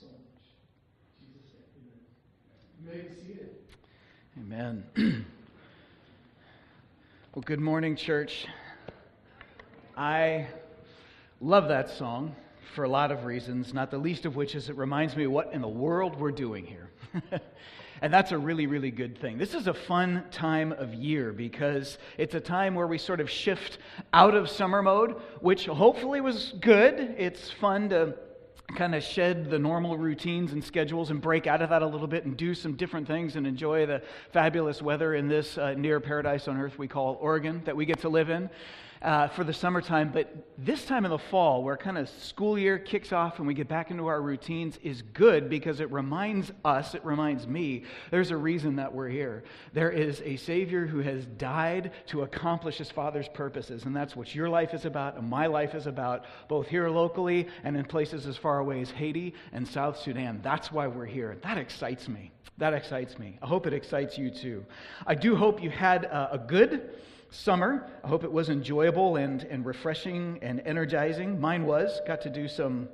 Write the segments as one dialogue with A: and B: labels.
A: so much. Jesus' amen.
B: Amen. well, good morning, church. I love that song for a lot of reasons, not the least of which is it reminds me what in the world we're doing here. and that's a really, really good thing. This is a fun time of year because it's a time where we sort of shift out of summer mode, which hopefully was good. It's fun to kind of shed the normal routines and schedules and break out of that a little bit and do some different things and enjoy the fabulous weather in this uh, near paradise on earth we call Oregon that we get to live in uh, for the summertime. But this time in the fall, where kind of school year kicks off and we get back into our routines, is good because it reminds us, it reminds me, there's a reason that we're here. There is a Savior who has died to accomplish his Father's purposes. And that's what your life is about and my life is about, both here locally and in places as far away as Haiti and South Sudan. That's why we're here. That excites me. That excites me. I hope it excites you too. I do hope you had uh, a good summer. I hope it was enjoyable and, and refreshing and energizing. Mine was. Got to do some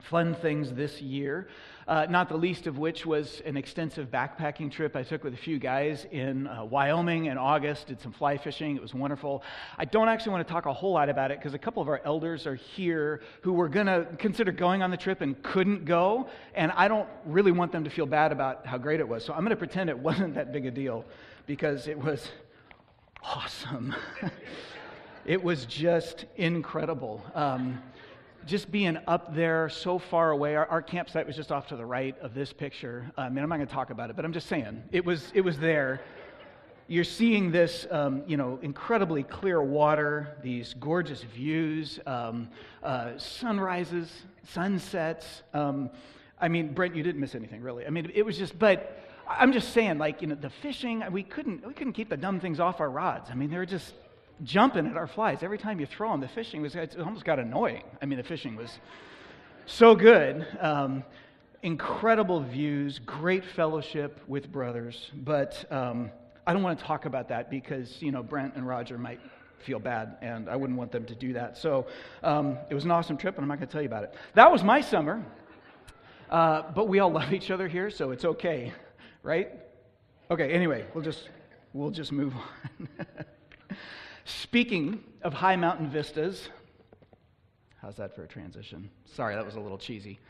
B: fun things this year, uh, not the least of which was an extensive backpacking trip I took with a few guys in uh, Wyoming in August. Did some fly fishing. It was wonderful. I don't actually want to talk a whole lot about it because a couple of our elders are here who were going to consider going on the trip and couldn't go, and I don't really want them to feel bad about how great it was. So I'm going to pretend it wasn't that big a deal because it was awesome. it was just incredible. Um, just being up there so far away, our, our, campsite was just off to the right of this picture. I mean, I'm not going to talk about it, but I'm just saying it was it was there. You're seeing this, um, you know, incredibly clear water, these gorgeous views, um, uh, sunrises, sunsets. Um, I mean, Brent, you didn't miss anything, really. I mean, it was just, but I'm just saying, like, you know, the fishing, we couldn't, we couldn't keep the dumb things off our rods. I mean, they were just jumping at our flies. Every time you throw them, the fishing was, it almost got annoying. I mean, the fishing was so good. Um, incredible views, great fellowship with brothers. But um, I don't want to talk about that because, you know, Brent and Roger might feel bad, and I wouldn't want them to do that. So um, it was an awesome trip, and I'm not going to tell you about it. That was my summer. Uh, but we all love each other here, so it's okay right? Okay, anyway, we'll just we'll just move on. Speaking of high mountain vistas, how's that for a transition? Sorry, that was a little cheesy.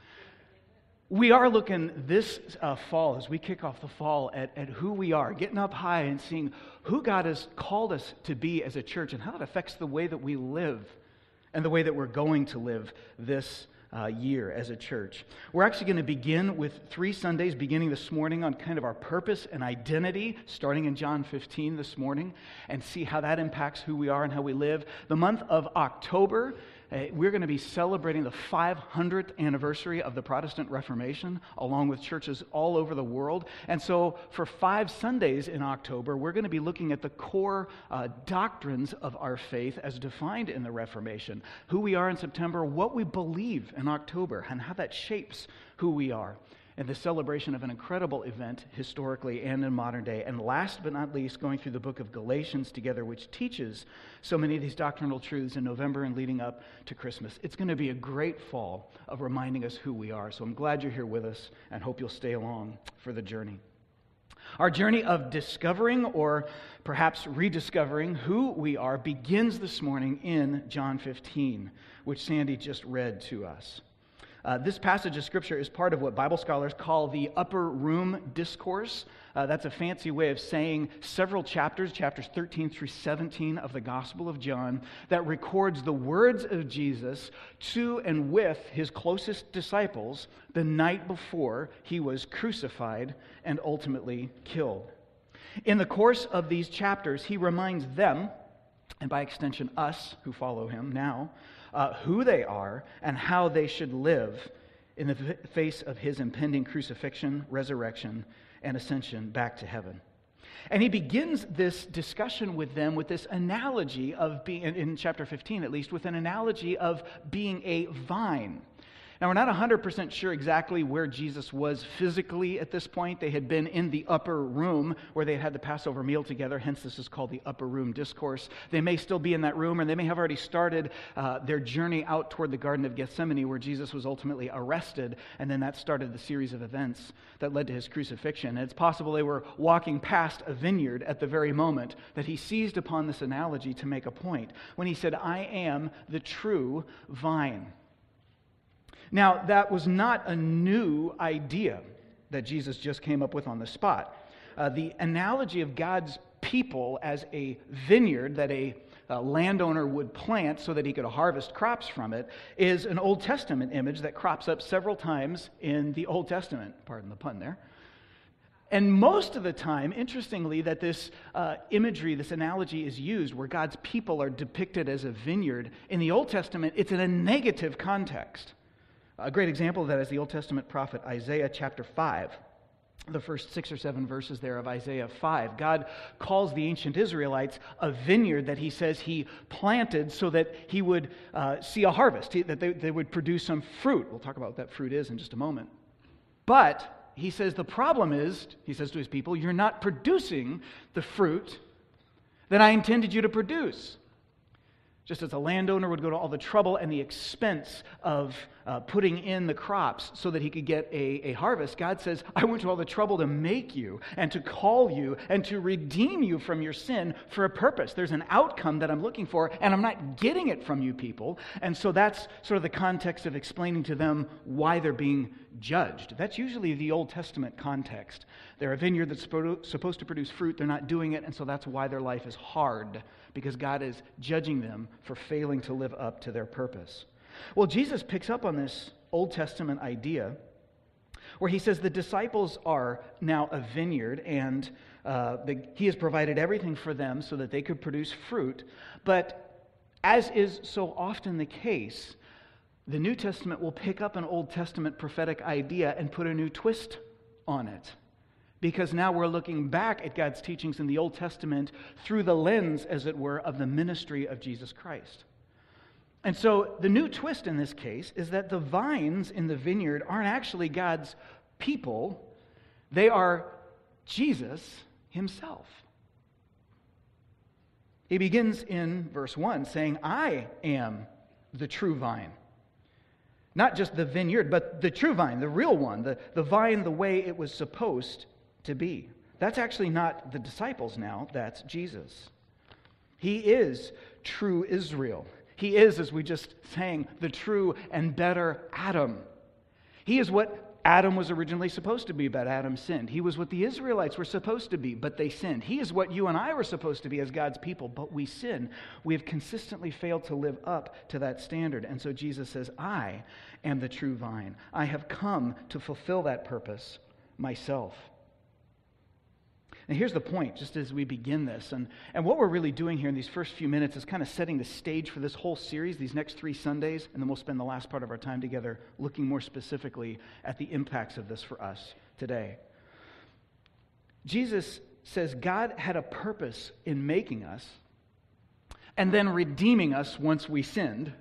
B: We are looking this uh, fall, as we kick off the fall, at, at who we are, getting up high and seeing who God has called us to be as a church and how it affects the way that we live and the way that we're going to live this uh, year as a church. We're actually going to begin with three Sundays beginning this morning on kind of our purpose and identity, starting in John 15 this morning, and see how that impacts who we are and how we live. The month of October uh, we're going to be celebrating the 500th anniversary of the Protestant Reformation, along with churches all over the world. And so, for five Sundays in October, we're going to be looking at the core uh, doctrines of our faith as defined in the Reformation who we are in September, what we believe in October, and how that shapes who we are and the celebration of an incredible event historically and in modern day. And last but not least, going through the book of Galatians together, which teaches so many of these doctrinal truths in November and leading up to Christmas. It's going to be a great fall of reminding us who we are. So I'm glad you're here with us and hope you'll stay along for the journey. Our journey of discovering or perhaps rediscovering who we are begins this morning in John 15, which Sandy just read to us. Uh, this passage of Scripture is part of what Bible scholars call the upper room discourse. Uh, that's a fancy way of saying several chapters, chapters 13 through 17 of the Gospel of John, that records the words of Jesus to and with his closest disciples the night before he was crucified and ultimately killed. In the course of these chapters, he reminds them, and by extension us who follow him now, uh, who they are and how they should live in the face of his impending crucifixion, resurrection, and ascension back to heaven. And he begins this discussion with them with this analogy of being, in chapter 15 at least, with an analogy of being a vine. Now, we're not 100% sure exactly where Jesus was physically at this point. They had been in the upper room where they had had the Passover meal together, hence, this is called the upper room discourse. They may still be in that room, or they may have already started uh, their journey out toward the Garden of Gethsemane, where Jesus was ultimately arrested, and then that started the series of events that led to his crucifixion. And it's possible they were walking past a vineyard at the very moment that he seized upon this analogy to make a point when he said, I am the true vine. Now, that was not a new idea that Jesus just came up with on the spot. Uh, the analogy of God's people as a vineyard that a, a, landowner would plant so that he could harvest crops from it is an Old Testament image that crops up several times in the Old Testament. Pardon the pun there. And most of the time, interestingly, that this uh, imagery, this analogy is used where God's people are depicted as a vineyard. In the Old Testament, it's in a negative context. A great example of that is the Old Testament prophet Isaiah chapter 5. The first six or seven verses there of Isaiah 5. God calls the ancient Israelites a vineyard that he says he planted so that he would uh, see a harvest, that they, they would produce some fruit. We'll talk about what that fruit is in just a moment. But he says the problem is, he says to his people, you're not producing the fruit that I intended you to produce. Just as a landowner would go to all the trouble and the expense of uh, putting in the crops so that he could get a, a harvest, God says, I went to all the trouble to make you and to call you and to redeem you from your sin for a purpose. There's an outcome that I'm looking for, and I'm not getting it from you people. And so that's sort of the context of explaining to them why they're being judged. That's usually the Old Testament context. They're a vineyard that's supposed to produce fruit, they're not doing it, and so that's why their life is hard because God is judging them for failing to live up to their purpose. Well, Jesus picks up on this Old Testament idea where he says the disciples are now a vineyard and uh, the, he has provided everything for them so that they could produce fruit. But as is so often the case, the New Testament will pick up an Old Testament prophetic idea and put a new twist on it because now we're looking back at God's teachings in the Old Testament through the lens, as it were, of the ministry of Jesus Christ. And so the new twist in this case is that the vines in the vineyard aren't actually God's people, they are Jesus himself. He begins in verse 1 saying, I am the true vine. Not just the vineyard, but the true vine, the real one, the, the vine the way it was supposed to be. That's actually not the disciples now, that's Jesus. He is true Israel. He is, as we just sang, the true and better Adam. He is what Adam was originally supposed to be, but Adam sinned. He was what the Israelites were supposed to be, but they sinned. He is what you and I were supposed to be as God's people, but we sin. We have consistently failed to live up to that standard. And so Jesus says, I am the true vine. I have come to fulfill that purpose myself. And here's the point, just as we begin this. And, and what we're really doing here in these first few minutes is kind of setting the stage for this whole series, these next three Sundays, and then we'll spend the last part of our time together looking more specifically at the impacts of this for us today. Jesus says God had a purpose in making us and then redeeming us once we sinned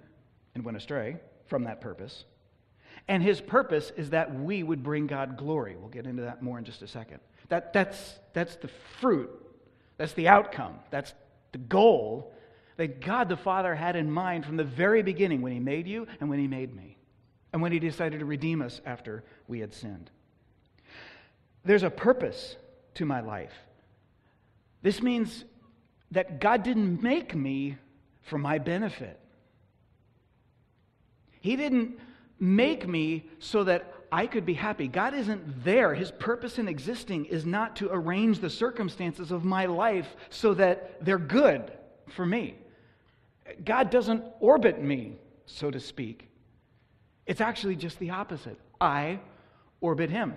B: and went astray from that purpose. And his purpose is that we would bring God glory. We'll get into that more in just a second. That, that's, that's the fruit, that's the outcome, that's the goal that God the Father had in mind from the very beginning when He made you and when He made me, and when He decided to redeem us after we had sinned. There's a purpose to my life. This means that God didn't make me for my benefit. He didn't make me so that I could be happy. God isn't there. His purpose in existing is not to arrange the circumstances of my life so that they're good for me. God doesn't orbit me, so to speak. It's actually just the opposite. I orbit him.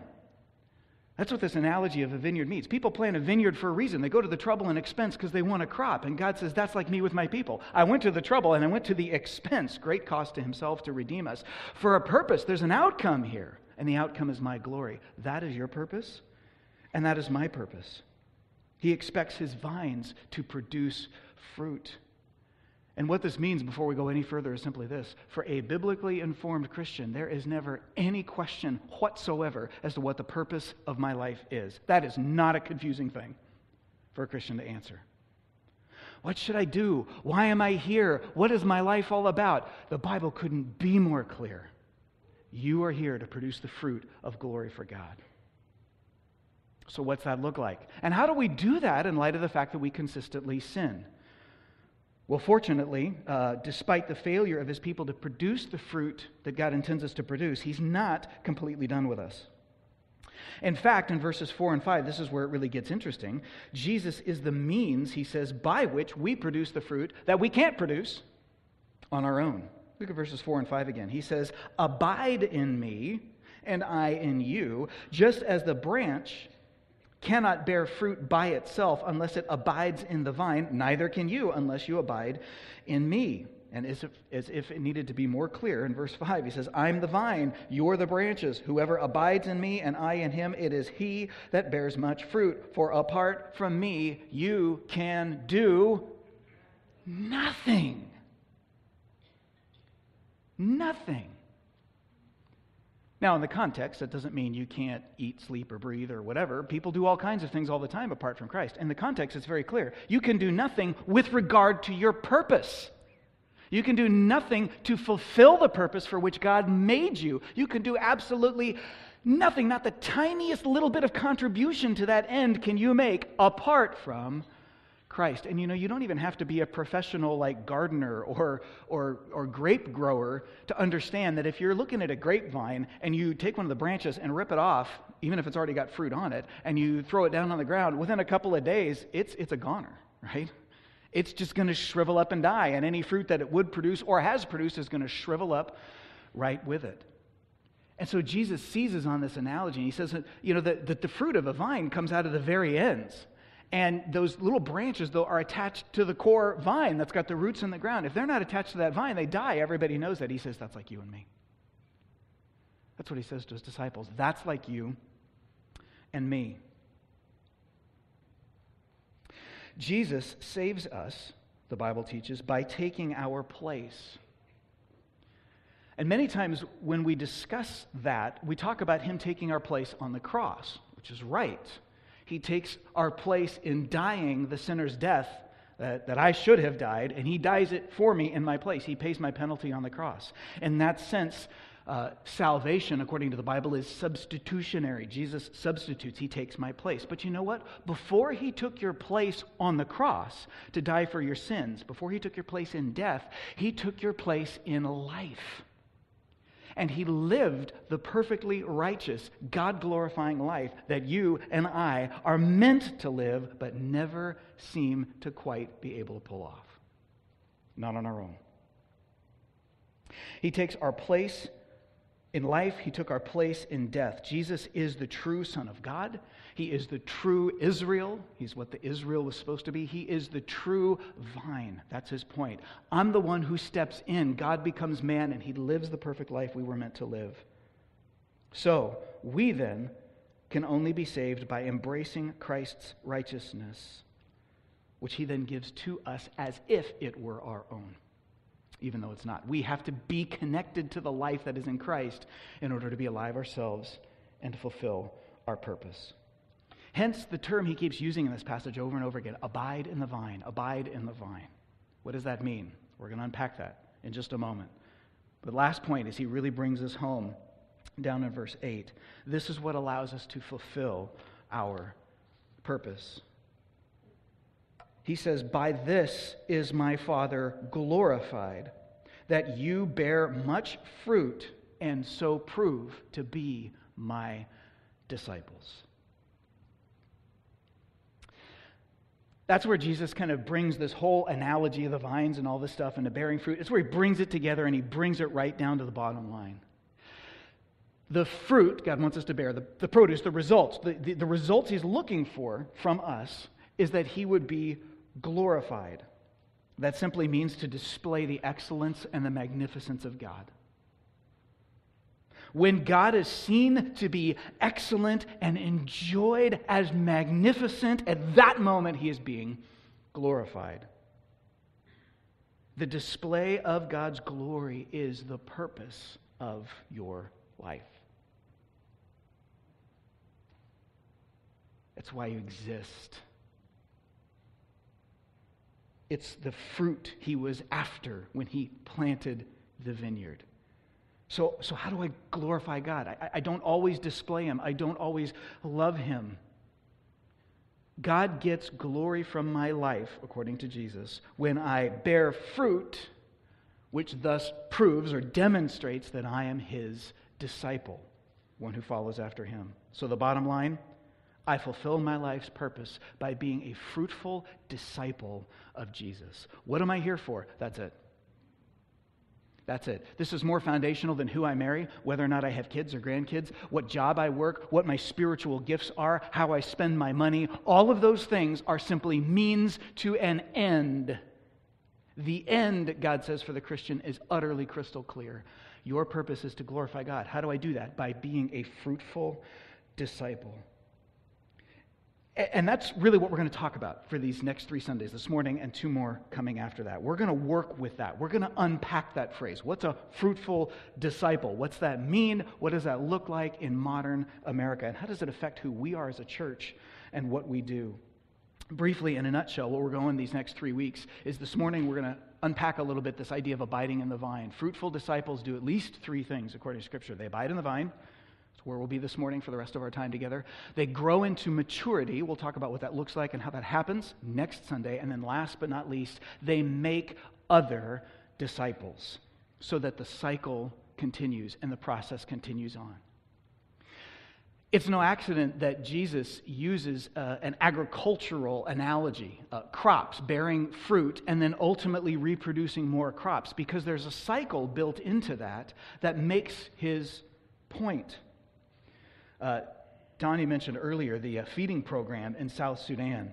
B: That's what this analogy of a vineyard means. People plant a vineyard for a reason. They go to the trouble and expense because they want a crop. And God says, That's like me with my people. I went to the trouble and I went to the expense, great cost to Himself to redeem us, for a purpose. There's an outcome here, and the outcome is my glory. That is your purpose, and that is my purpose. He expects His vines to produce fruit. And what this means before we go any further is simply this for a biblically informed Christian, there is never any question whatsoever as to what the purpose of my life is. That is not a confusing thing for a Christian to answer. What should I do? Why am I here? What is my life all about? The Bible couldn't be more clear. You are here to produce the fruit of glory for God. So, what's that look like? And how do we do that in light of the fact that we consistently sin? Well, fortunately, uh, despite the failure of his people to produce the fruit that God intends us to produce, he's not completely done with us. In fact, in verses 4 and 5, this is where it really gets interesting. Jesus is the means, he says, by which we produce the fruit that we can't produce on our own. Look at verses 4 and 5 again. He says, Abide in me, and I in you, just as the branch cannot bear fruit by itself unless it abides in the vine, neither can you unless you abide in me. And as if, as if it needed to be more clear, in verse 5, he says, I'm the vine, you're the branches. Whoever abides in me and I in him, it is he that bears much fruit. For apart from me, you can do nothing. Nothing. Now, in the context, that doesn't mean you can't eat, sleep, or breathe or whatever. People do all kinds of things all the time apart from Christ. In the context, it's very clear. You can do nothing with regard to your purpose. You can do nothing to fulfill the purpose for which God made you. You can do absolutely nothing, not the tiniest little bit of contribution to that end can you make apart from Christ. And you know, you don't even have to be a professional like gardener or, or, or grape grower to understand that if you're looking at a grapevine and you take one of the branches and rip it off, even if it's already got fruit on it, and you throw it down on the ground, within a couple of days, it's, it's a goner, right? It's just going to shrivel up and die, and any fruit that it would produce or has produced is going to shrivel up right with it. And so Jesus seizes on this analogy. And he says you know, that, that the fruit of a vine comes out of the very ends. And those little branches, though, are attached to the core vine that's got the roots in the ground. If they're not attached to that vine, they die. Everybody knows that. He says, That's like you and me. That's what he says to his disciples. That's like you and me. Jesus saves us, the Bible teaches, by taking our place. And many times when we discuss that, we talk about him taking our place on the cross, which is right. He takes our place in dying the sinner's death that, that I should have died, and He dies it for me in my place. He pays my penalty on the cross. In that sense, uh, salvation, according to the Bible, is substitutionary. Jesus substitutes, He takes my place. But you know what? Before He took your place on the cross to die for your sins, before He took your place in death, He took your place in life and he lived the perfectly righteous, God glorifying life that you and I are meant to live, but never seem to quite be able to pull off. Not on our own. He takes our place in life, he took our place in death. Jesus is the true Son of God. He is the true Israel. He's what the Israel was supposed to be. He is the true vine. That's his point. I'm the one who steps in. God becomes man and he lives the perfect life we were meant to live. So, we then can only be saved by embracing Christ's righteousness, which he then gives to us as if it were our own, even though it's not. We have to be connected to the life that is in Christ in order to be alive ourselves and to fulfill our purpose. Hence the term he keeps using in this passage over and over again abide in the vine, abide in the vine. What does that mean? We're going to unpack that in just a moment. The last point is he really brings us home down in verse 8. This is what allows us to fulfill our purpose. He says, By this is my Father glorified, that you bear much fruit and so prove to be my disciples. That's where Jesus kind of brings this whole analogy of the vines and all this stuff into bearing fruit. It's where he brings it together and he brings it right down to the bottom line. The fruit God wants us to bear, the, the produce, the results, the, the, the results he's looking for from us is that he would be glorified. That simply means to display the excellence and the magnificence of God. When God is seen to be excellent and enjoyed as magnificent, at that moment he is being glorified. The display of God's glory is the purpose of your life. That's why you exist. It's the fruit he was after when he planted the vineyard. So, so how do I glorify God? I, I don't always display him, I don't always love him. God gets glory from my life, according to Jesus, when I bear fruit, which thus proves or demonstrates that I am his disciple, one who follows after him. So the bottom line I fulfill my life's purpose by being a fruitful disciple of Jesus. What am I here for? That's it. That's it. This is more foundational than who I marry, whether or not I have kids or grandkids, what job I work, what my spiritual gifts are, how I spend my money. All of those things are simply means to an end. The end, God says for the Christian, is utterly crystal clear. Your purpose is to glorify God. How do I do that? By being a fruitful disciple. And that's really what we're going to talk about for these next three Sundays, this morning and two more coming after that. We're going to work with that. We're going to unpack that phrase. What's a fruitful disciple? What's that mean? What does that look like in modern America? And how does it affect who we are as a church and what we do? Briefly, in a nutshell, what we're going these next three weeks is this morning we're going to unpack a little bit this idea of abiding in the vine. Fruitful disciples do at least three things according to Scripture they abide in the vine where we'll be this morning for the rest of our time together. They grow into maturity. We'll talk about what that looks like and how that happens next Sunday. And then, last but not least, they make other disciples so that the cycle continues and the process continues on. It's no accident that Jesus uses uh, an agricultural analogy uh, crops bearing fruit and then ultimately reproducing more crops because there's a cycle built into that that makes his point. Uh, Donnie mentioned earlier the uh, feeding program in South Sudan.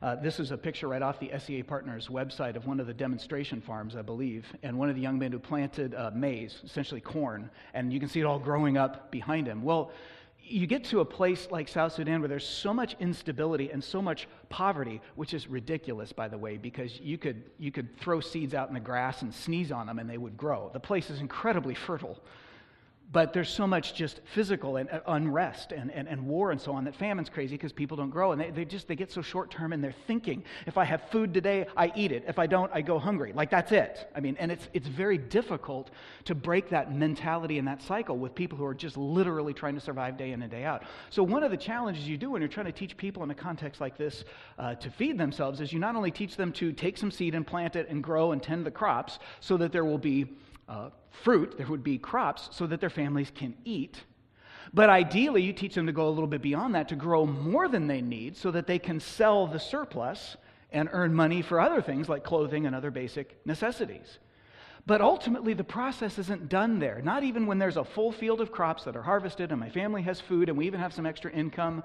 B: Uh, this is a picture right off the SEA Partners website of one of the demonstration farms, I believe, and one of the young men who planted uh, maize, essentially corn, and you can see it all growing up behind him. Well, you get to a place like South Sudan where there's so much instability and so much poverty, which is ridiculous, by the way, because you could, you could throw seeds out in the grass and sneeze on them and they would grow. The place is incredibly fertile. But there's so much just physical and uh, unrest and, and, and war and so on that famine's crazy because people don't grow. And they, they just they get so short term in their thinking. If I have food today, I eat it. If I don't, I go hungry. Like that's it. I mean, and it's, it's very difficult to break that mentality and that cycle with people who are just literally trying to survive day in and day out. So, one of the challenges you do when you're trying to teach people in a context like this uh, to feed themselves is you not only teach them to take some seed and plant it and grow and tend the crops so that there will be uh, fruit, there would be crops, so that their families can eat. But ideally, you teach them to go a little bit beyond that, to grow more than they need, so that they can sell the surplus and earn money for other things like clothing and other basic necessities. But ultimately, the process isn't done there. Not even when there's a full field of crops that are harvested and my family has food and we even have some extra income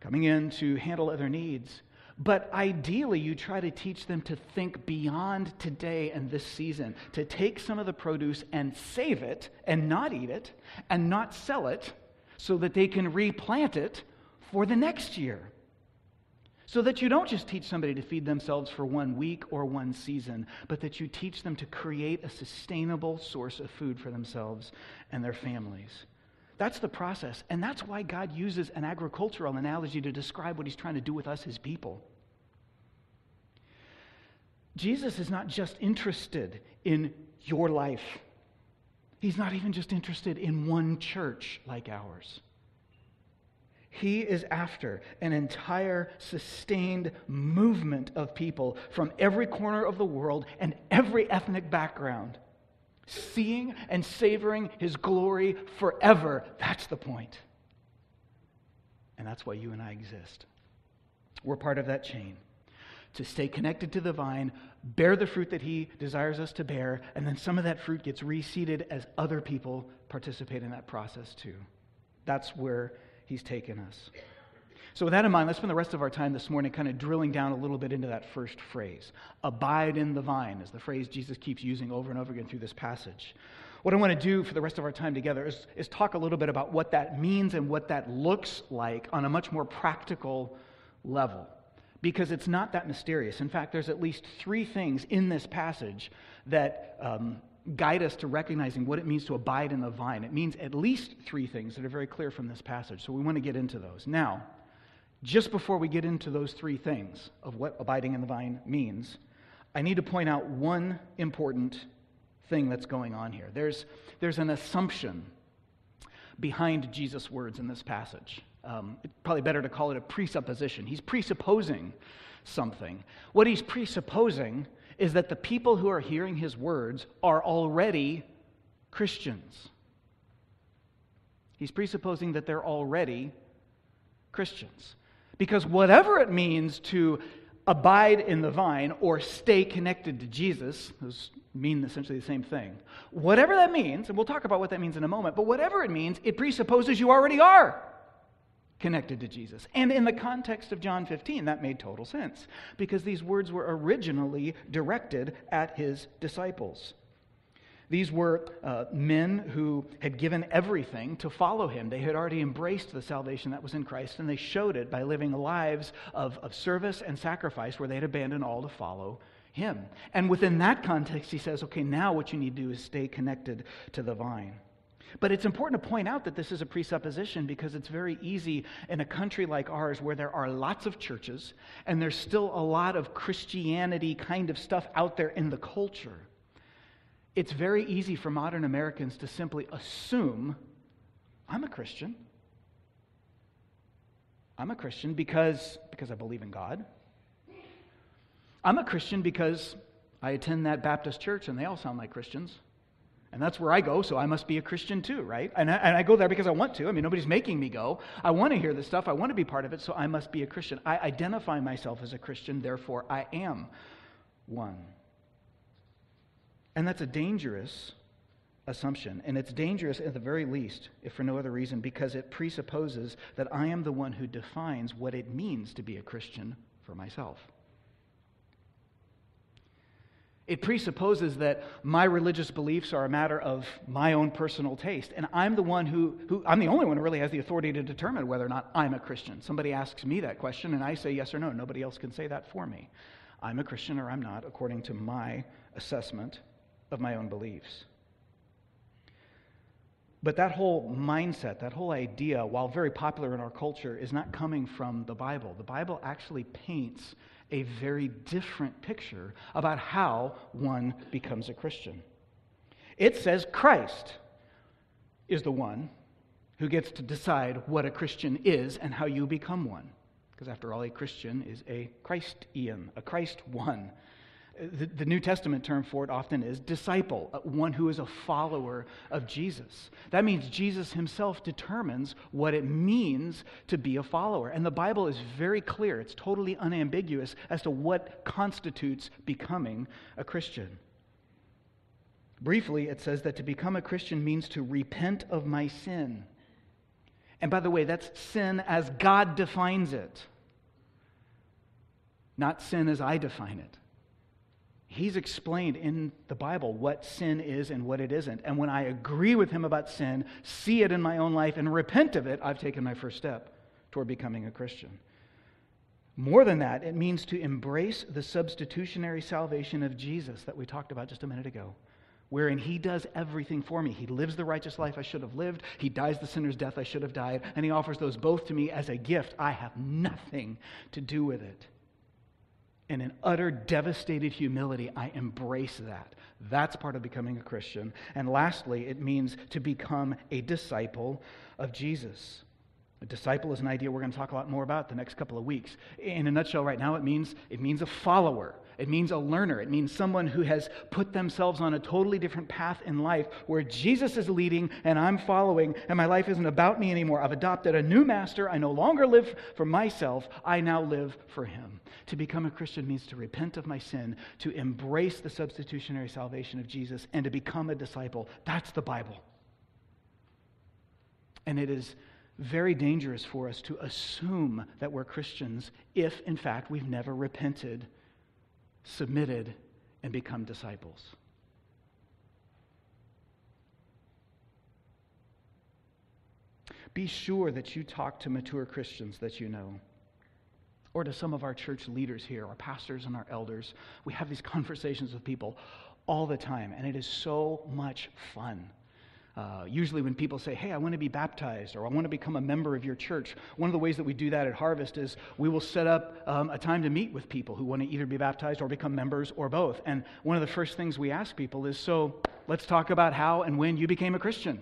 B: coming in to handle other needs. But ideally, you try to teach them to think beyond today and this season, to take some of the produce and save it and not eat it and not sell it so that they can replant it for the next year. So that you don't just teach somebody to feed themselves for one week or one season, but that you teach them to create a sustainable source of food for themselves and their families. That's the process. And that's why God uses an agricultural analogy to describe what he's trying to do with us, his people. Jesus is not just interested in your life, he's not even just interested in one church like ours. He is after an entire sustained movement of people from every corner of the world and every ethnic background seeing and savoring his glory forever. That's the point. And that's why you and I exist. We're part of that chain. To stay connected to the vine, bear the fruit that he desires us to bear, and then some of that fruit gets reseeded as other people participate in that process too. That's where he's taken us. So, with that in mind, let's spend the rest of our time this morning kind of drilling down a little bit into that first phrase. Abide in the vine is the phrase Jesus keeps using over and over again through this passage. What I want to do for the rest of our time together is, is talk a little bit about what that means and what that looks like on a much more practical level. because it's not that mysterious. In fact, there's at least three things in this passage that um, guide us to recognizing what it means to abide in the vine. It means at least three things that are very clear from this passage. So we want to get into those. Now, just before we get into those three things of what abiding in the vine means, I need to point out one important thing that's going on here. There's, there's an assumption behind Jesus' words in this passage. Um, probably better to call it a presupposition. He's presupposing something. What he's presupposing is that the people who are hearing his words are already Christians. He's presupposing that they're already Christians. Because whatever it means to abide in the vine or stay connected to Jesus, those mean essentially the same thing. Whatever that means, and we'll talk about what that means in a moment, but whatever it means, it presupposes you already are connected to Jesus. And in the context of John 15, that made total sense because these words were originally directed at his disciples. These were uh, men who had given everything to follow him. They had already embraced the salvation that was in Christ, and they showed it by living lives of, of service and sacrifice where they had abandoned all to follow him. And within that context, he says, okay, now what you need to do is stay connected to the vine. But it's important to point out that this is a presupposition because it's very easy in a country like ours where there are lots of churches and there's still a lot of Christianity kind of stuff out there in the culture it's very easy for modern Americans to simply assume I'm a Christian. I'm a Christian because, because I believe in God. I'm a Christian because I attend that Baptist church and they all sound like Christians. And that's where I go, so I must be a Christian too, right? And I, and I, go there because I want to. I mean, nobody's making me go. I want to hear this stuff. I want to be part of it, so I must be a Christian. I identify myself as a Christian, therefore I am one. And that's a dangerous assumption. And it's dangerous at the very least, if for no other reason, because it presupposes that I am the one who defines what it means to be a Christian for myself. It presupposes that my religious beliefs are a matter of my own personal taste. And I'm the one who, who, I'm the only one who really has the authority to determine whether or not I'm a Christian. Somebody asks me that question, and I say yes or no. Nobody else can say that for me. I'm a Christian or I'm not, according to my assessment of my own beliefs. But that whole mindset, that whole idea, while very popular in our culture, is not coming from the Bible. The Bible actually paints a very different picture about how one becomes a Christian. It says Christ is the one who gets to decide what a Christian is and how you become one. Because after all, a Christian is a Christian, a Christ one. The, the, New Testament term for it often is disciple, uh, one who is a follower of Jesus. That means Jesus himself determines what it means to be a follower. And the Bible is very clear, it's totally unambiguous as to what constitutes becoming a Christian. Briefly, it says that to become a Christian means to repent of my sin. And by the way, that's sin as God defines it, not sin as I define it. He's explained in the Bible what sin is and what it isn't. And when I agree with him about sin, see it in my own life, and repent of it, I've taken my first step toward becoming a Christian. More than that, it means to embrace the substitutionary salvation of Jesus that we talked about just a minute ago, wherein he does everything for me. He lives the righteous life I should have lived, he dies the sinner's death I should have died, and he offers those both to me as a gift. I have nothing to do with it. And in utter devastated humility, I embrace that. That's part of becoming a Christian. And lastly, it means to become a disciple of Jesus. A disciple is an idea we're going to talk a lot more about the next couple of weeks. In a nutshell, right now, it means, it means a follower. It means a learner. It means someone who has put themselves on a totally different path in life where Jesus is leading and I'm following, and my life isn't about me anymore. I've adopted a new master. I no longer live for myself, I now live for him. To become a Christian means to repent of my sin, to embrace the substitutionary salvation of Jesus, and to become a disciple. That's the Bible. And it is very dangerous for us to assume that we're Christians if, in fact, we've never repented submitted, and become disciples. Be sure that you talk to mature Christians that you know. or to some of our church leaders here, our pastors and our elders. We have these conversations with people all the time, and it is so much fun. Uh, usually, when people say, Hey, I want to be baptized or I want to become a member of your church, one of the ways that we do that at Harvest is we will set up um, a time to meet with people who want to either be baptized or become members or both. And one of the first things we ask people is, So let's talk about how and when you became a Christian.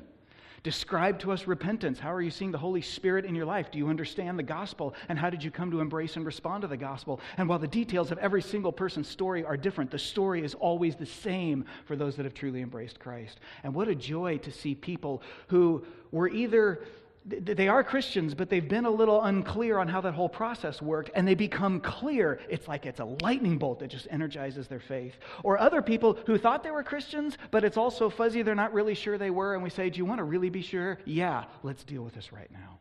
B: Describe to us repentance. How are you seeing the Holy Spirit in your life? Do you understand the gospel? And how did you come to embrace and respond to the gospel? And while the details of every single person's story are different, the story is always the same for those that have truly embraced Christ. And what a joy to see people who were either they are Christians, but they've been a little unclear on how that whole process worked, and they become clear. It's like it's a lightning bolt that just energizes their faith. Or other people who thought they were Christians, but it's also fuzzy, they're not really sure they were, and we say, Do you want to really be sure? Yeah, let's deal with this right now.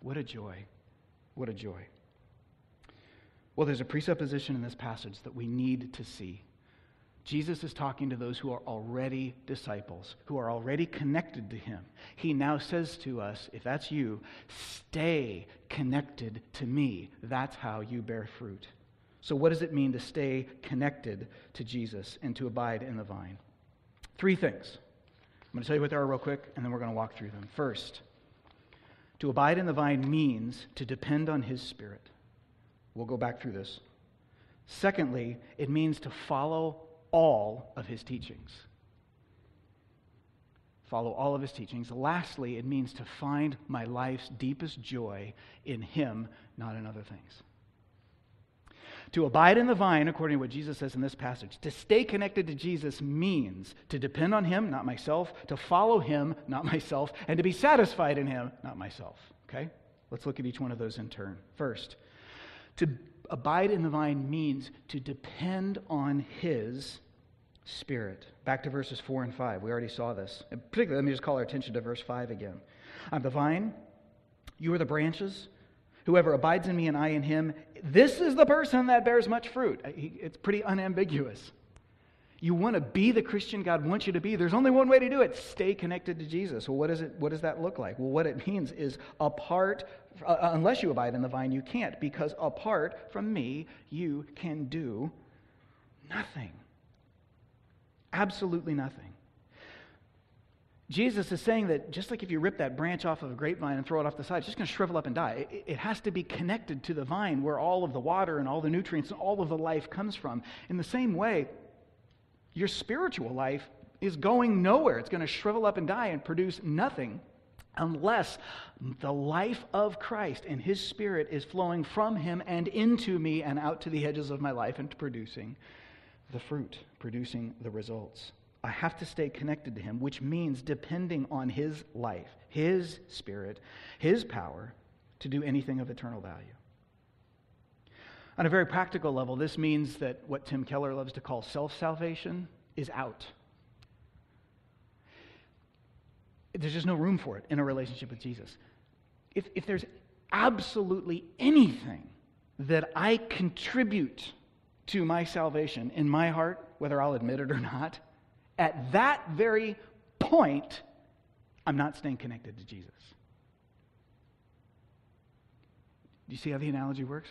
B: What a joy. What a joy. Well, there's a presupposition in this passage that we need to see. Jesus is talking to those who are already disciples, who are already connected to him. He now says to us, if that's you, stay connected to me. That's how you bear fruit. So, what does it mean to stay connected to Jesus and to abide in the vine? Three things. I'm going to tell you what they are real quick, and then we're going to walk through them. First, to abide in the vine means to depend on his spirit. We'll go back through this. Secondly, it means to follow all of his teachings. Follow all of his teachings. Lastly, it means to find my life's deepest joy in him, not in other things. To abide in the vine, according to what Jesus says in this passage, to stay connected to Jesus means to depend on him, not myself, to follow him, not myself, and to be satisfied in him, not myself. Okay? Let's look at each one of those in turn. First, to abide in the vine means to depend on his Spirit. Back to verses 4 and 5. We already saw this. And particularly, let me just call our attention to verse 5 again. I'm the vine, you are the branches. Whoever abides in me and I in him, this is the person that bears much fruit. It's pretty unambiguous. You want to be the Christian God wants you to be. There's only one way to do it stay connected to Jesus. Well, what, is it, what does that look like? Well, what it means is apart, uh, unless you abide in the vine, you can't, because apart from me, you can do nothing. Absolutely nothing. Jesus is saying that just like if you rip that branch off of a grapevine and throw it off the side, it's just going to shrivel up and die. It, it, has to be connected to the vine where all of the water and all the nutrients and all of the life comes from. In the same way, your spiritual life is going nowhere. It's going to shrivel up and die and produce nothing unless the life of Christ and His Spirit is flowing from Him and into me and out to the edges of my life and producing the fruit, producing the results. I have to stay connected to Him, which means depending on His life, His Spirit, His power to do anything of eternal value. On a very practical level, this means that what Tim Keller loves to call self salvation is out. There's just no room for it in a relationship with Jesus. If, if there's absolutely anything that I contribute to my salvation in my heart, whether I'll admit it or not, at that very point, I'm not staying connected to Jesus. Do you see how the analogy works?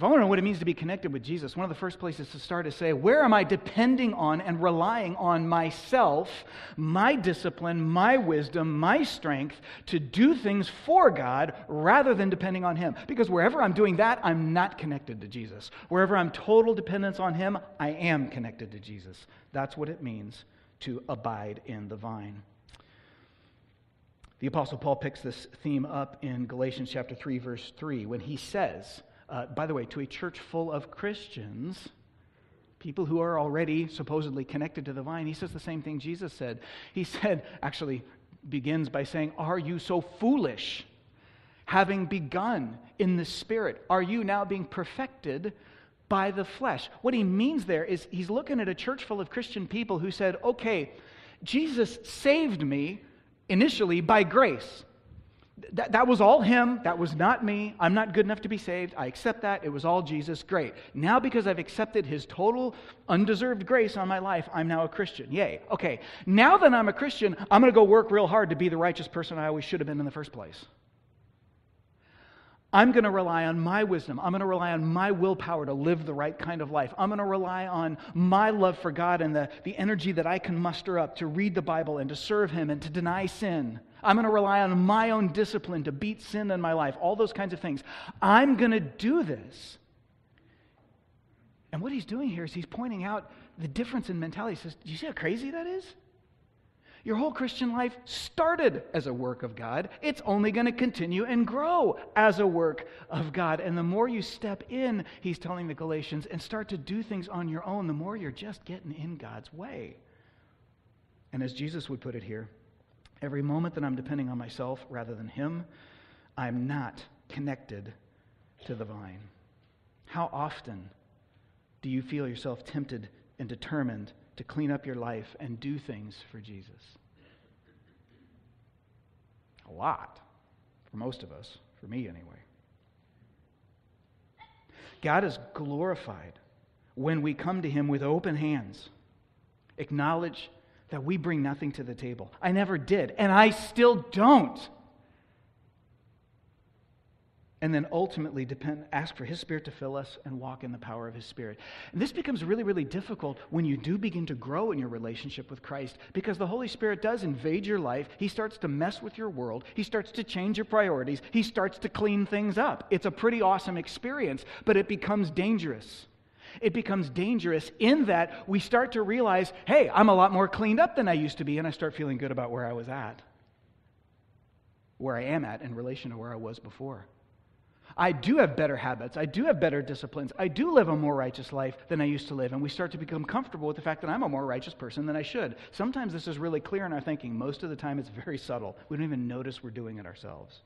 B: If I want to know what it means to be connected with Jesus, one of the first places to start is say, where am I depending on and relying on myself, my discipline, my wisdom, my strength to do things for God rather than depending on Him? Because wherever I'm doing that, I'm not connected to Jesus. Wherever I'm total dependence on Him, I am connected to Jesus. That's what it means to abide in the vine. The Apostle Paul picks this theme up in Galatians chapter 3, verse 3, when he says, uh, by the way, to a church full of Christians, people who are already supposedly connected to the vine, he says the same thing Jesus said. He said, actually, begins by saying, Are you so foolish? Having begun in the Spirit, are you now being perfected by the flesh? What he means there is he's looking at a church full of Christian people who said, Okay, Jesus saved me initially by grace. That, that was all him. That was not me. I'm not good enough to be saved. I accept that. It was all Jesus. Great. Now, because I've accepted his total undeserved grace on my life, I'm now a Christian. Yay. Okay. Now that I'm a Christian, I'm going to go work real hard to be the righteous person I always should have been in the first place. I'm going to rely on my wisdom. I'm going to rely on my willpower to live the right kind of life. I'm going to rely on my love for God and the, the energy that I can muster up to read the Bible and to serve Him and to deny sin. I'm going to rely on my own discipline to beat sin in my life, all those kinds of things. I'm going to do this. And what he's doing here is he's pointing out the difference in mentality. He says, Do you see how crazy that is? Your whole Christian life started as a work of God. It's only going to continue and grow as a work of God. And the more you step in, he's telling the Galatians, and start to do things on your own, the more you're just getting in God's way. And as Jesus would put it here, every moment that I'm depending on myself rather than him, I'm not connected to the vine. How often do you feel yourself tempted and determined to clean up your life and do things for Jesus? A lot. For most of us. For me, anyway. God is glorified when we come to Him with open hands, acknowledge that we bring nothing to the table. I never did, and I still don't and then ultimately depend, ask for His Spirit to fill us and walk in the power of His Spirit. And this becomes really, really difficult when you do begin to grow in your relationship with Christ because the Holy Spirit does invade your life. He starts to mess with your world, He starts to change your priorities, He starts to clean things up. It's a pretty awesome experience, but it becomes dangerous. It becomes dangerous in that we start to realize, hey, I'm a lot more cleaned up than I used to be, and I start feeling good about where I was at, where I am at in relation to where I was before. I do have better habits. I do have better disciplines. I do live a more righteous life than I used to live. And we start to become comfortable with the fact that I'm a more righteous person than I should. Sometimes this is really clear in our thinking. Most of the time, it's very subtle. We don't even notice we're doing it ourselves.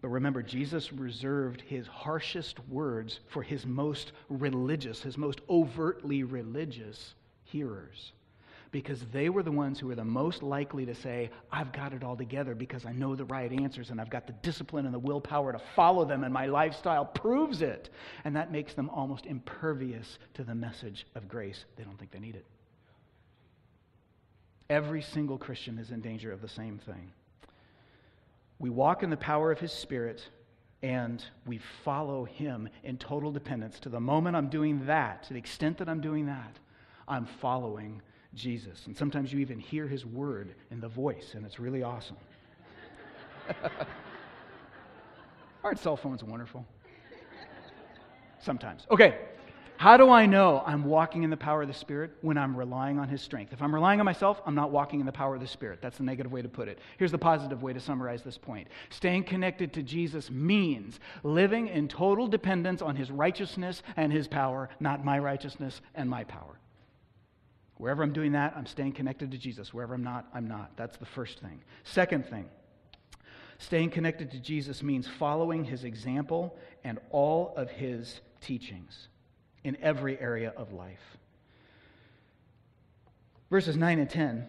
B: But remember, Jesus reserved his harshest words for his most religious, his most overtly religious hearers because they were the ones who were the most likely to say, I've got it all together because I know the right answers and I've got the discipline and the willpower to follow them, and my lifestyle proves it. And that makes them almost impervious to the message of grace. They don't think they need it. Every single Christian is in danger of the same thing. We walk in the power of His Spirit and we follow Him in total dependence. To the moment I'm doing that, to the extent that I'm doing that, I'm following Jesus. And sometimes you even hear his word in the voice, and it's really awesome. Aren't cell phones wonderful? Sometimes. Okay. How do I know I'm walking in the power of the Spirit? When I'm relying on His strength. If I'm relying on myself, I'm not walking in the power of the Spirit. That's the negative way to put it. Here's the positive way to summarize this point Staying connected to Jesus means living in total dependence on His righteousness and His power, not my righteousness and my power. Wherever I'm doing that, I'm staying connected to Jesus. Wherever I'm not, I'm not. That's the first thing. Second thing, staying connected to Jesus means following his example and all of his teachings in every area of life. Verses 9 and 10,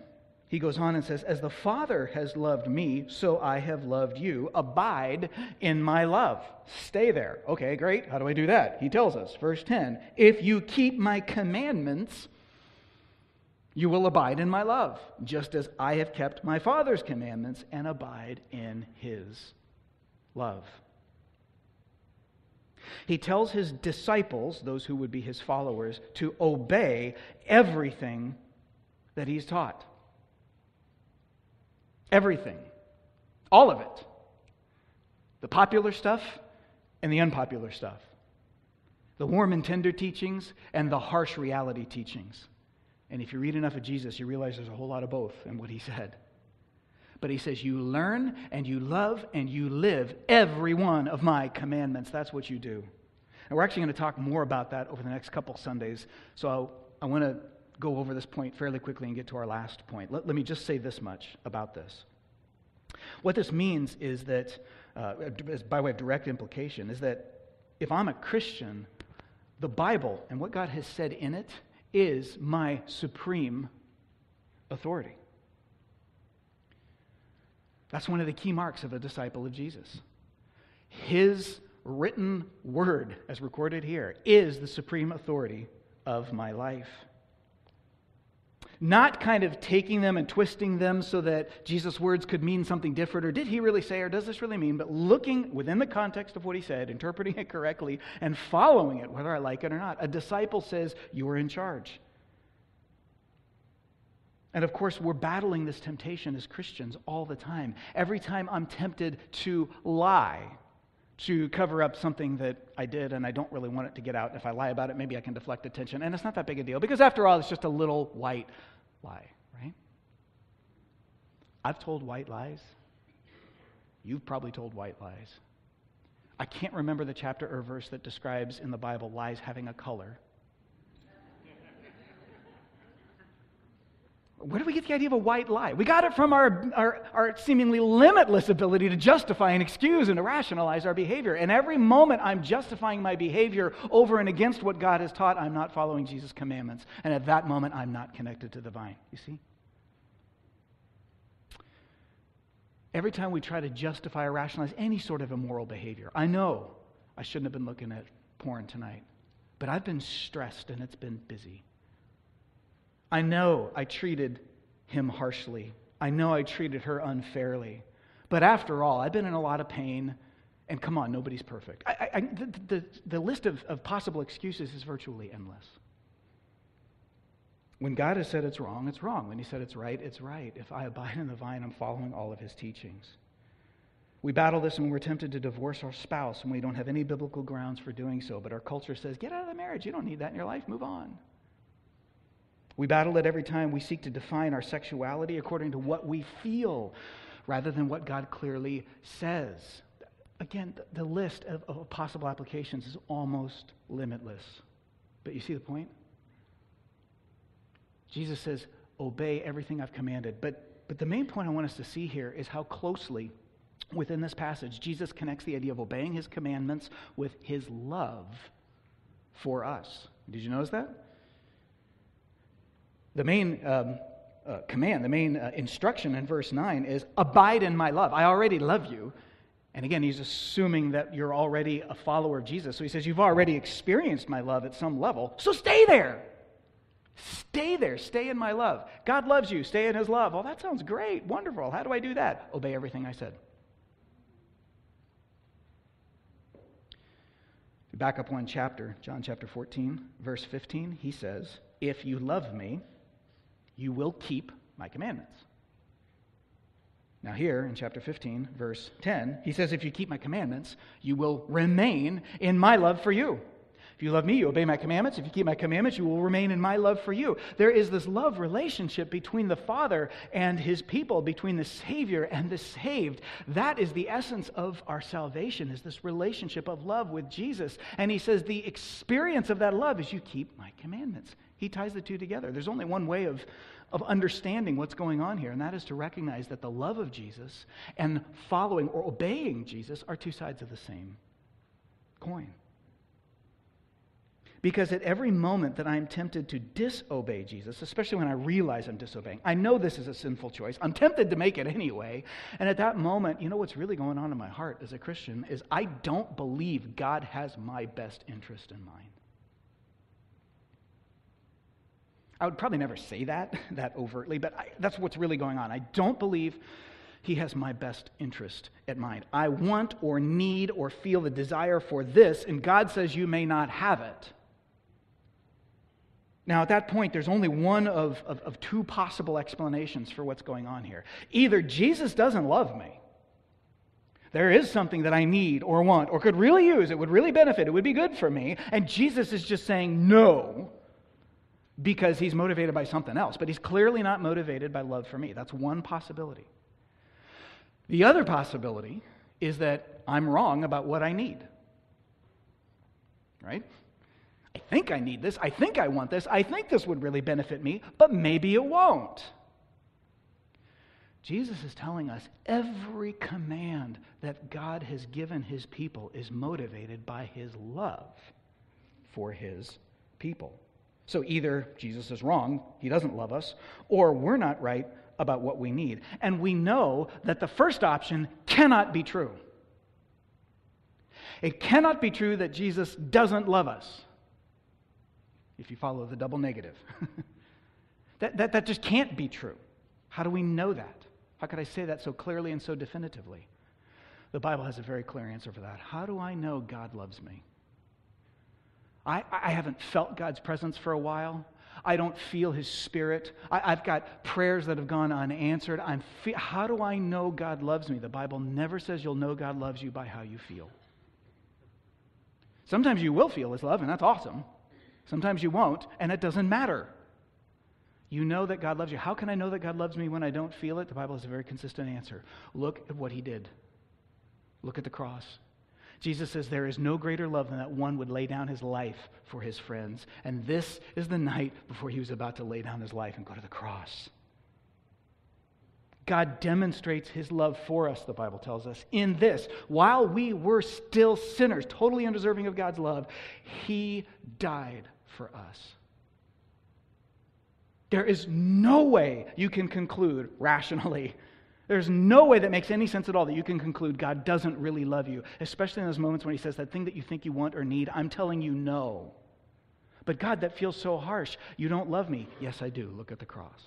B: he goes on and says, As the Father has loved me, so I have loved you. Abide in my love. Stay there. Okay, great. How do I do that? He tells us, verse 10 If you keep my commandments, you will abide in my love, just as I have kept my Father's commandments and abide in his love. He tells his disciples, those who would be his followers, to obey everything that he's taught. Everything. All of it. The popular stuff and the unpopular stuff. The warm and tender teachings and the harsh reality teachings. And if you read enough of Jesus, you realize there's a whole lot of both in what he said. But he says, You learn and you love and you live every one of my commandments. That's what you do. And we're actually going to talk more about that over the next couple Sundays. So I'll, i want to go over this point fairly quickly and get to our last point. Let, let me just say this much about this. What this means is that, uh, by way of direct implication, is that if I'm a Christian, the Bible and what God has said in it is my supreme authority. That's one of the key marks of a disciple of Jesus. His written word, as recorded here, is the supreme authority of my life. Not kind of taking them and twisting them so that Jesus' words could mean something different, or did he really say, or does this really mean, but looking within the context of what he said, interpreting it correctly, and following it, whether I like it or not. A disciple says, You are in charge. And of course, we're battling this temptation as Christians all the time. Every time I'm tempted to lie, to cover up something that I did and I don't really want it to get out. If I lie about it, maybe I can deflect attention. And it's not that big a deal because, after all, it's just a little white lie, right? I've told white lies. You've probably told white lies. I can't remember the chapter or verse that describes in the Bible lies having a color. Where do we get the idea of a white lie? We got it from our, our, our, seemingly limitless ability to justify and excuse and to rationalize our behavior. And every moment I'm justifying my behavior over and against what God has taught, I'm not following Jesus' commandments. And at that moment, I'm not connected to the vine. You see? Every time we try to justify or rationalize any sort of immoral behavior, I know I shouldn't have been looking at porn tonight, but I've been stressed and it's been busy. I know I treated him harshly. I know I treated her unfairly. But after all, I've been in a lot of pain, and come on, nobody's perfect. I, I, the, the, the list of, of possible excuses is virtually endless. When God has said it's wrong, it's wrong. When He said it's right, it's right. If I abide in the vine, I'm following all of His teachings. We battle this when we're tempted to divorce our spouse and we don't have any biblical grounds for doing so, but our culture says, get out of the marriage. You don't need that in your life. Move on. We battle it every time we seek to define our sexuality according to what we feel rather than what God clearly says. Again, the list of, of possible applications is almost limitless. But you see the point? Jesus says, Obey everything I've commanded. But, but the main point I want us to see here is how closely within this passage Jesus connects the idea of obeying his commandments with his love for us. Did you notice that? The main um, uh, command, the main uh, instruction in verse 9 is abide in my love. I already love you. And again, he's assuming that you're already a follower of Jesus. So he says, You've already experienced my love at some level, so stay there. Stay there. Stay in my love. God loves you. Stay in his love. Well, that sounds great. Wonderful. How do I do that? Obey everything I said. Back up one chapter, John chapter 14, verse 15, he says, If you love me, you will keep my commandments. Now, here in chapter 15, verse 10, he says, If you keep my commandments, you will remain in my love for you. If you love me, you obey my commandments. If you keep my commandments, you will remain in my love for you. There is this love relationship between the Father and his people, between the Savior and the saved. That is the essence of our salvation, is this relationship of love with Jesus. And he says the experience of that love is you keep my commandments. He ties the two together. There's only one way of, of understanding what's going on here, and that is to recognize that the love of Jesus and following or obeying Jesus are two sides of the same coin. Because at every moment that I'm tempted to disobey Jesus, especially when I realize I'm disobeying, I know this is a sinful choice. I'm tempted to make it anyway. And at that moment, you know what's really going on in my heart as a Christian is I don't believe God has my best interest in mind. I would probably never say that that overtly, but I, that's what's really going on. I don't believe he has my best interest at mind. I want or need or feel the desire for this, and God says you may not have it. Now, at that point, there's only one of, of, of two possible explanations for what's going on here. Either Jesus doesn't love me, there is something that I need or want or could really use, it would really benefit, it would be good for me, and Jesus is just saying no because he's motivated by something else, but he's clearly not motivated by love for me. That's one possibility. The other possibility is that I'm wrong about what I need. Right? I think I need this. I think I want this. I think this would really benefit me, but maybe it won't. Jesus is telling us every command that God has given his people is motivated by his love for his people. So either Jesus is wrong, he doesn't love us, or we're not right about what we need. And we know that the first option cannot be true. It cannot be true that Jesus doesn't love us, if you follow the double negative. That, that, that just can't be true. How do we know that? How could I say that so clearly and so definitively? The Bible has a very clear answer for that. How do I know God loves me? I, I haven't felt God's presence for a while. I don't feel his spirit. I, have got prayers that have gone unanswered. I'm fe- how do I know God loves me? The Bible never says you'll know God loves you by how you feel. Sometimes you will feel his love, and that's awesome. Sometimes you won't, and it doesn't matter. You know that God loves you. How can I know that God loves me when I don't feel it? The Bible has a very consistent answer. Look at what he did. Look at the cross. Jesus says there is no greater love than that one would lay down his life for his friends. And this is the night before he was about to lay down his life and go to the cross. God demonstrates his love for us, the Bible tells us, in this. While we were still sinners, totally undeserving of God's love, he died for us. There is no way you can conclude rationally there's no way that makes any sense at all that you can conclude God doesn't really love you, especially in those moments when He says that thing that you think you want or need, I'm telling you no. But God, that feels so harsh. You don't love me. Yes, I do. Look at the cross.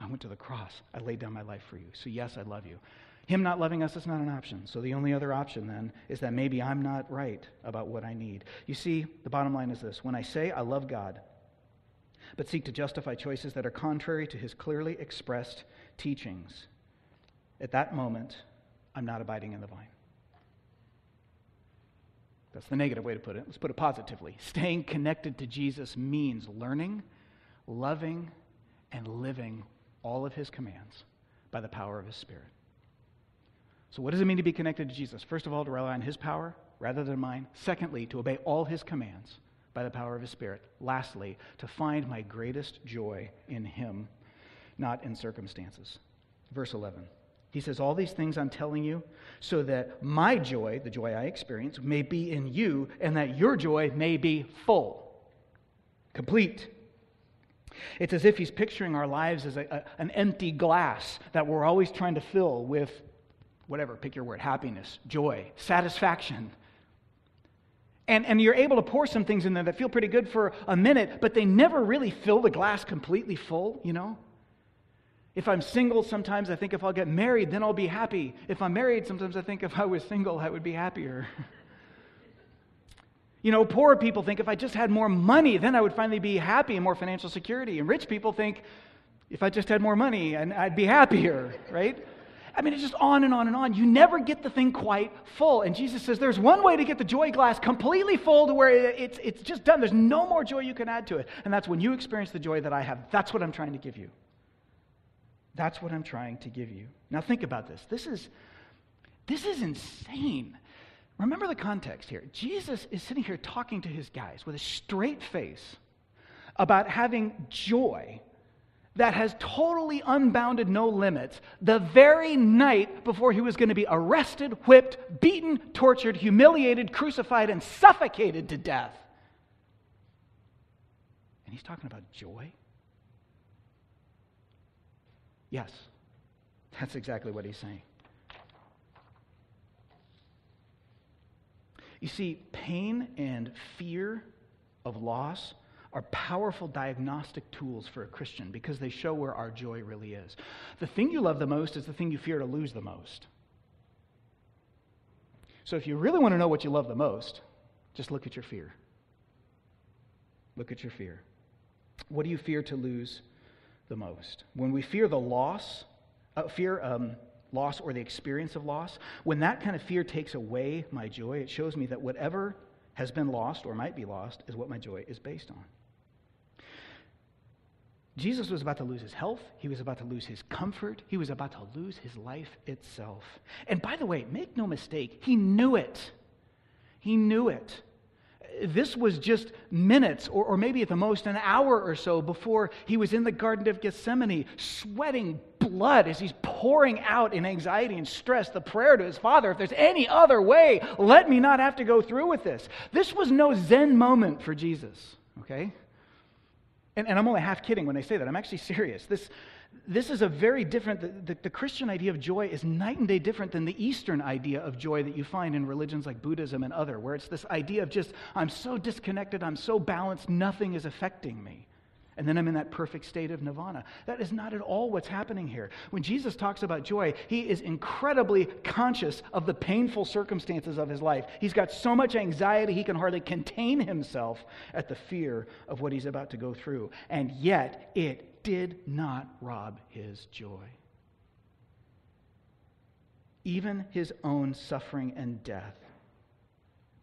B: I went to the cross. I laid down my life for you. So, yes, I love you. Him not loving us is not an option. So, the only other option then is that maybe I'm not right about what I need. You see, the bottom line is this when I say I love God, but seek to justify choices that are contrary to his clearly expressed teachings, at that moment, I'm not abiding in the vine. That's the negative way to put it. Let's put it positively. Staying connected to Jesus means learning, loving, and living all of his commands by the power of his Spirit. So, what does it mean to be connected to Jesus? First of all, to rely on his power rather than mine. Secondly, to obey all his commands by the power of his Spirit. Lastly, to find my greatest joy in him not in circumstances. Verse 11. He says, All these things I'm telling you, so that my joy, the joy I experience, may be in you, and that your joy may be full, complete. It's as if he's picturing our lives as a, a, an empty glass that we're always trying to fill with whatever, pick your word, happiness, joy, satisfaction. And, and you're able to pour some things in there that feel pretty good for a minute, but they never really fill the glass completely full, you know? If I'm single, sometimes I think if I'll get married, then I'll be happy. If I'm married, sometimes I think if I was single, I would be happier. you know, poor people think if I just had more money, then I would finally be happy and more financial security. And rich people think if I just had more money, and I'd be happier, right? I mean, it's just on and on and on. You never get the thing quite full. And Jesus says there's one way to get the joy glass completely full to where it's, it's just done. There's no more joy you can add to it. And that's when you experience the joy that I have. That's what I'm trying to give you. That's what I'm trying to give you. Now think about this. This is this is insane. Remember the context here. Jesus is sitting here talking to his guys with a straight face about having joy that has totally unbounded no limits the very night before he was going to be arrested, whipped, beaten, tortured, humiliated, crucified, and suffocated to death. And he's talking about joy. Yes, that's exactly what he's saying. You see, pain and fear of loss are powerful diagnostic tools for a Christian because they show where our joy really is. The thing you love the most is the thing you fear to lose the most. So if you really want to know what you love the most, just look at your fear. Look at your fear. What do you fear to lose the most. When we fear the loss, uh, fear um, loss or the experience of loss, when that kind of fear takes away my joy, it shows me that whatever has been lost or might be lost is what my joy is based on. Jesus was about to lose his health. He was about to lose his comfort. He was about to lose his life itself. And by the way, make no mistake, he knew it. He knew it this was just minutes, or, or maybe at the most an hour or so before he was in the Garden of Gethsemane, sweating blood as he's pouring out in anxiety and stress the prayer to his Father if there's any other way, let me not have to go through with this. This was no Zen moment for Jesus, okay? And, and I'm only half kidding when I say that. I'm actually serious. This, this is a very different, the, the, the, Christian idea of joy is night and day different than the Eastern idea of joy that you find in religions like Buddhism and other, where it's this idea of just, I'm so disconnected, I'm so balanced, nothing is affecting me. And then I'm in that perfect state of nirvana. That is not at all what's happening here. When Jesus talks about joy, he is incredibly conscious of the painful circumstances of his life. He's got so much anxiety, he can hardly contain himself at the fear of what he's about to go through. And yet, it did not rob his joy. Even his own suffering and death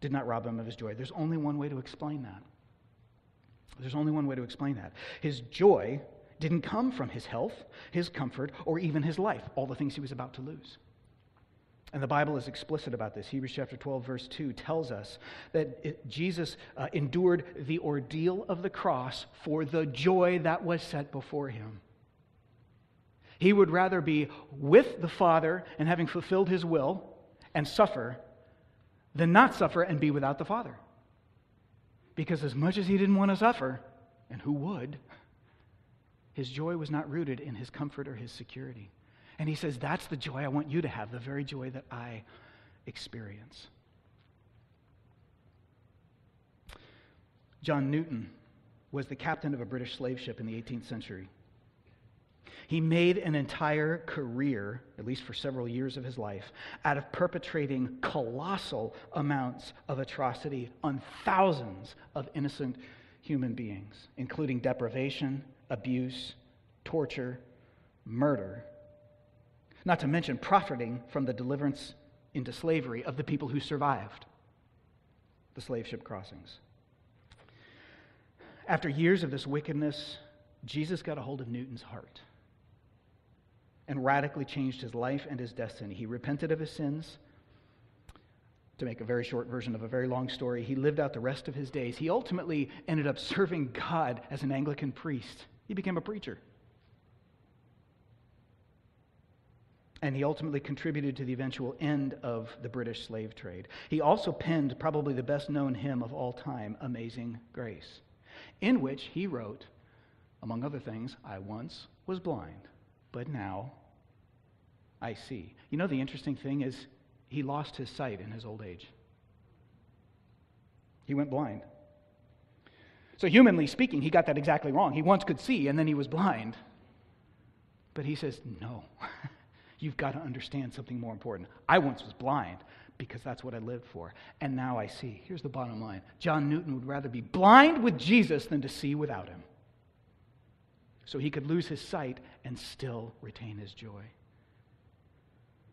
B: did not rob him of his joy. There's only one way to explain that. There's only one way to explain that. His joy didn't come from his health, his comfort, or even his life, all the things he was about to lose. And the Bible is explicit about this. Hebrews chapter 12, verse 2 tells us that it, Jesus uh, endured the ordeal of the cross for the joy that was set before him. He would rather be with the Father and having fulfilled his will and suffer than not suffer and be without the Father. Because as much as he didn't want to suffer, and who would, his joy was not rooted in his comfort or his security. And he says, That's the joy I want you to have, the very joy that I experience. John Newton was the captain of a British slave ship in the 18th century. He made an entire career, at least for several years of his life, out of perpetrating colossal amounts of atrocity on thousands of innocent human beings, including deprivation, abuse, torture, murder, not to mention profiting from the deliverance into slavery of the people who survived the slave ship crossings. After years of this wickedness, Jesus got a hold of Newton's heart and radically changed his life and his destiny. He repented of his sins. To make a very short version of a very long story, he lived out the rest of his days. He ultimately ended up serving God as an Anglican priest. He became a preacher. and he ultimately contributed to the eventual end of the British slave trade. He also penned probably the best known hymn of all time, Amazing Grace, in which he wrote, among other things, I once was blind, but now I see. You know, the interesting thing is he lost his sight in his old age. He went blind. So, humanly speaking, he got that exactly wrong. He once could see, and then he was blind. But he says, no, you've got to understand something more important. I once was blind because that's what I lived for, and now I see. Here's the bottom line John Newton would rather be blind with Jesus than to see without him so he could lose his sight and still retain his joy.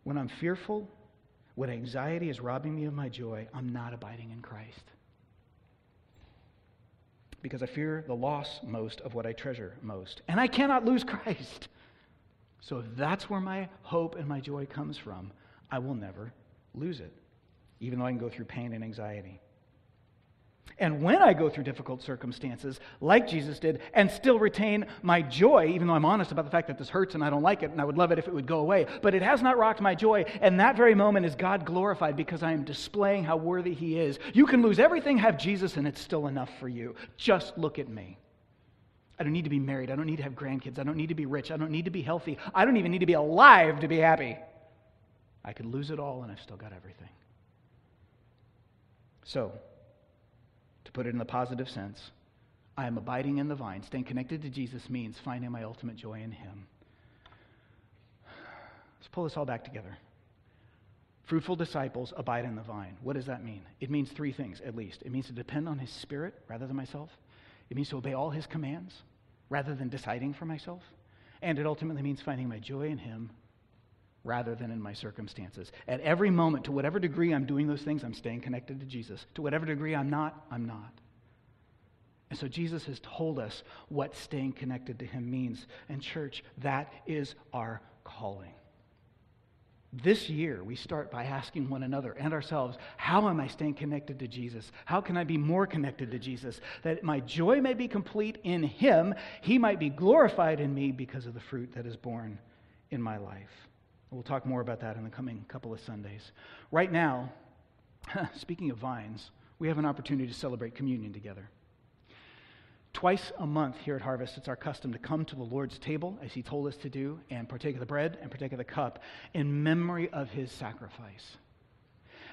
B: When I'm fearful, when anxiety is robbing me of my joy, I'm not abiding in Christ. Because I fear the loss most of what I treasure most. And I cannot lose Christ. So if that's where my hope and my joy comes from, I will never lose it, even though I can go through pain and anxiety. And when I go through difficult circumstances, like Jesus did, and still retain my joy, even though I'm honest about the fact that this hurts and I don't like it, and I would love it if it would go away, but it has not rocked my joy, and that very moment is God glorified because I am displaying how worthy He is. You can lose everything, have Jesus, and it's still enough for you. Just look at me. I don't need to be married. I don't need to have grandkids. I don't need to be rich. I don't need to be healthy. I don't even need to be alive to be happy. I could lose it all, and I've still got everything. So, to put it in the positive sense, I am abiding in the vine. Staying connected to Jesus means finding my ultimate joy in Him. Let's pull this all back together. Fruitful disciples abide in the vine. What does that mean? It means three things, at least. It means to depend on His Spirit rather than myself, it means to obey all His commands rather than deciding for myself, and it ultimately means finding my joy in Him rather than in my circumstances. At every moment, to whatever degree I'm doing those things, I'm staying connected to Jesus. To whatever degree I'm not, I'm not. And so Jesus has told us what staying connected to Him means. And, church, that is our calling. This year, we start by asking one another and ourselves, How am I staying connected to Jesus? How can I be more connected to Jesus? That my joy may be complete in Him, He might be glorified in me because of the fruit that is borne in my life. We'll talk more about that in the coming couple of Sundays. Right now, speaking of vines, we have an opportunity to celebrate communion together. Twice a month here at Harvest, it's our custom to come to the Lord's table, as He told us to do, and partake of the bread and partake of the cup in memory of His sacrifice.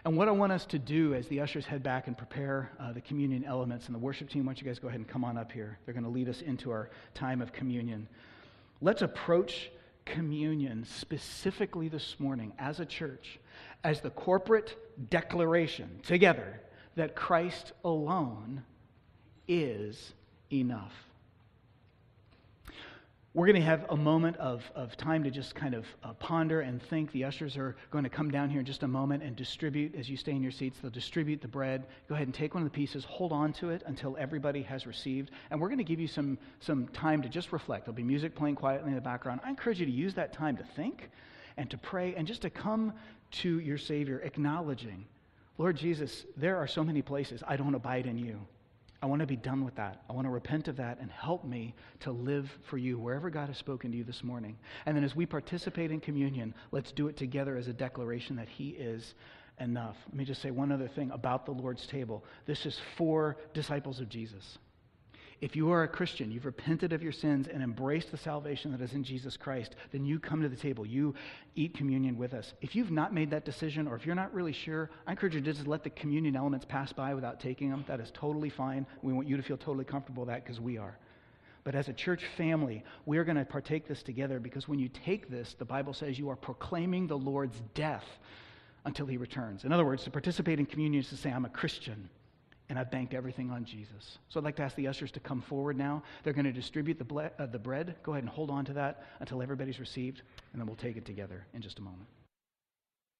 B: And what I want us to do as the ushers head back and prepare uh, the communion elements, and the worship team, why don't you guys go ahead and come on up here? They're going to lead us into our time of communion. Let's approach communion specifically this morning as a church as the corporate declaration together that Christ alone is enough. We're going to have a moment of, of time to just kind of uh, ponder and think. The ushers are going to come down here in just a moment and distribute, as you stay in your seats, they'll distribute the bread. Go ahead and take one of the pieces, hold on to it until everybody has received. And we're going to give you some, some time to just reflect. There'll be music playing quietly in the background. I encourage you to use that time to think and to pray and just to come to your Savior, acknowledging, Lord Jesus, there are so many places I don't abide in you. I want to be done with that. I want to repent of that and help me to live for you wherever God has spoken to you this morning. And then as we participate in communion, let's do it together as a declaration that He is enough. Let me just say one other thing about the Lord's table. This is for disciples of Jesus. If you are a Christian, you've repented of your sins and embraced the salvation that is in Jesus Christ, then you come to the table. You eat communion with us. If you've not made that decision or if you're not really sure, I encourage you to just let the communion elements pass by without taking them. That is totally fine. We want you to feel totally comfortable with that because we are. But as a church family, we are going to partake this together because when you take this, the Bible says you are proclaiming the Lord's death until he returns. In other words, to participate in communion is to say, I'm a Christian and I've banked everything on Jesus. So I'd like to ask the ushers to come forward now. They're going to distribute the, ble- uh, the bread. Go ahead and hold on to that until everybody's received, and then we'll take it together in just a moment.